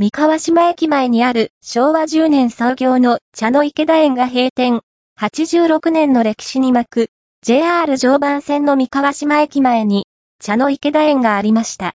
三河島駅前にある昭和10年創業の茶の池田園が閉店。86年の歴史に巻く JR 常磐線の三河島駅前に茶の池田園がありました。